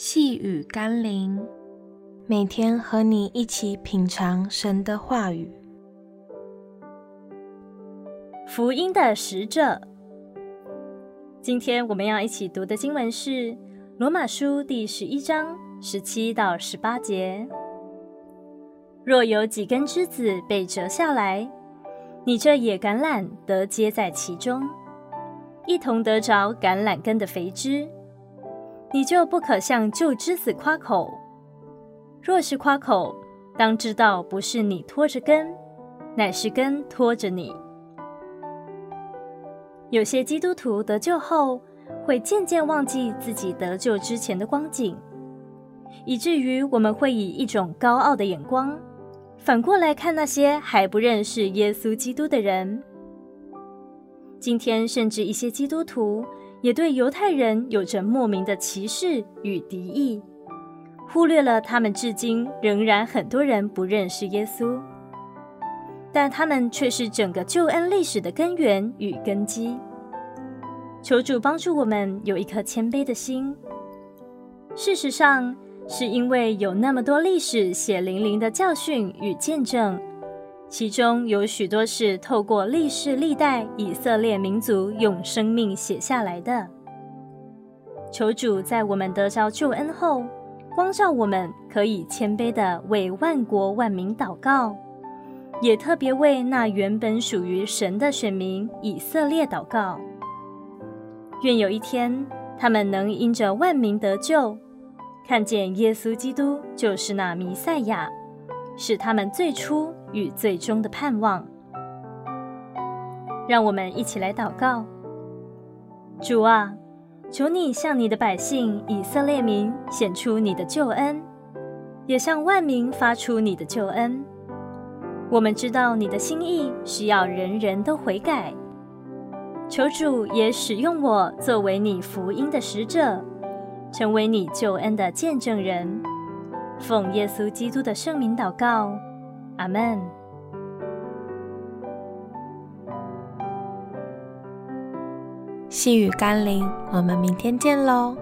细雨甘霖，每天和你一起品尝神的话语。福音的使者，今天我们要一起读的经文是《罗马书》第十一章十七到十八节。若有几根枝子被折下来，你这野橄榄得接在其中，一同得着橄榄根的肥枝。你就不可向旧之子夸口。若是夸口，当知道不是你拖着根，乃是根拖着你。有些基督徒得救后，会渐渐忘记自己得救之前的光景，以至于我们会以一种高傲的眼光，反过来看那些还不认识耶稣基督的人。今天，甚至一些基督徒。也对犹太人有着莫名的歧视与敌意，忽略了他们至今仍然很多人不认识耶稣，但他们却是整个救恩历史的根源与根基。求主帮助我们有一颗谦卑的心。事实上，是因为有那么多历史血淋淋的教训与见证。其中有许多是透过历世历代以色列民族用生命写下来的。求主在我们得着救恩后，光照我们可以谦卑的为万国万民祷告，也特别为那原本属于神的选民以色列祷告。愿有一天，他们能因着万民得救，看见耶稣基督就是那弥赛亚，是他们最初。与最终的盼望，让我们一起来祷告。主啊，求你向你的百姓以色列民显出你的救恩，也向万民发出你的救恩。我们知道你的心意是要人人都悔改。求主也使用我作为你福音的使者，成为你救恩的见证人。奉耶稣基督的圣名祷告。阿门。细雨甘霖，我们明天见喽。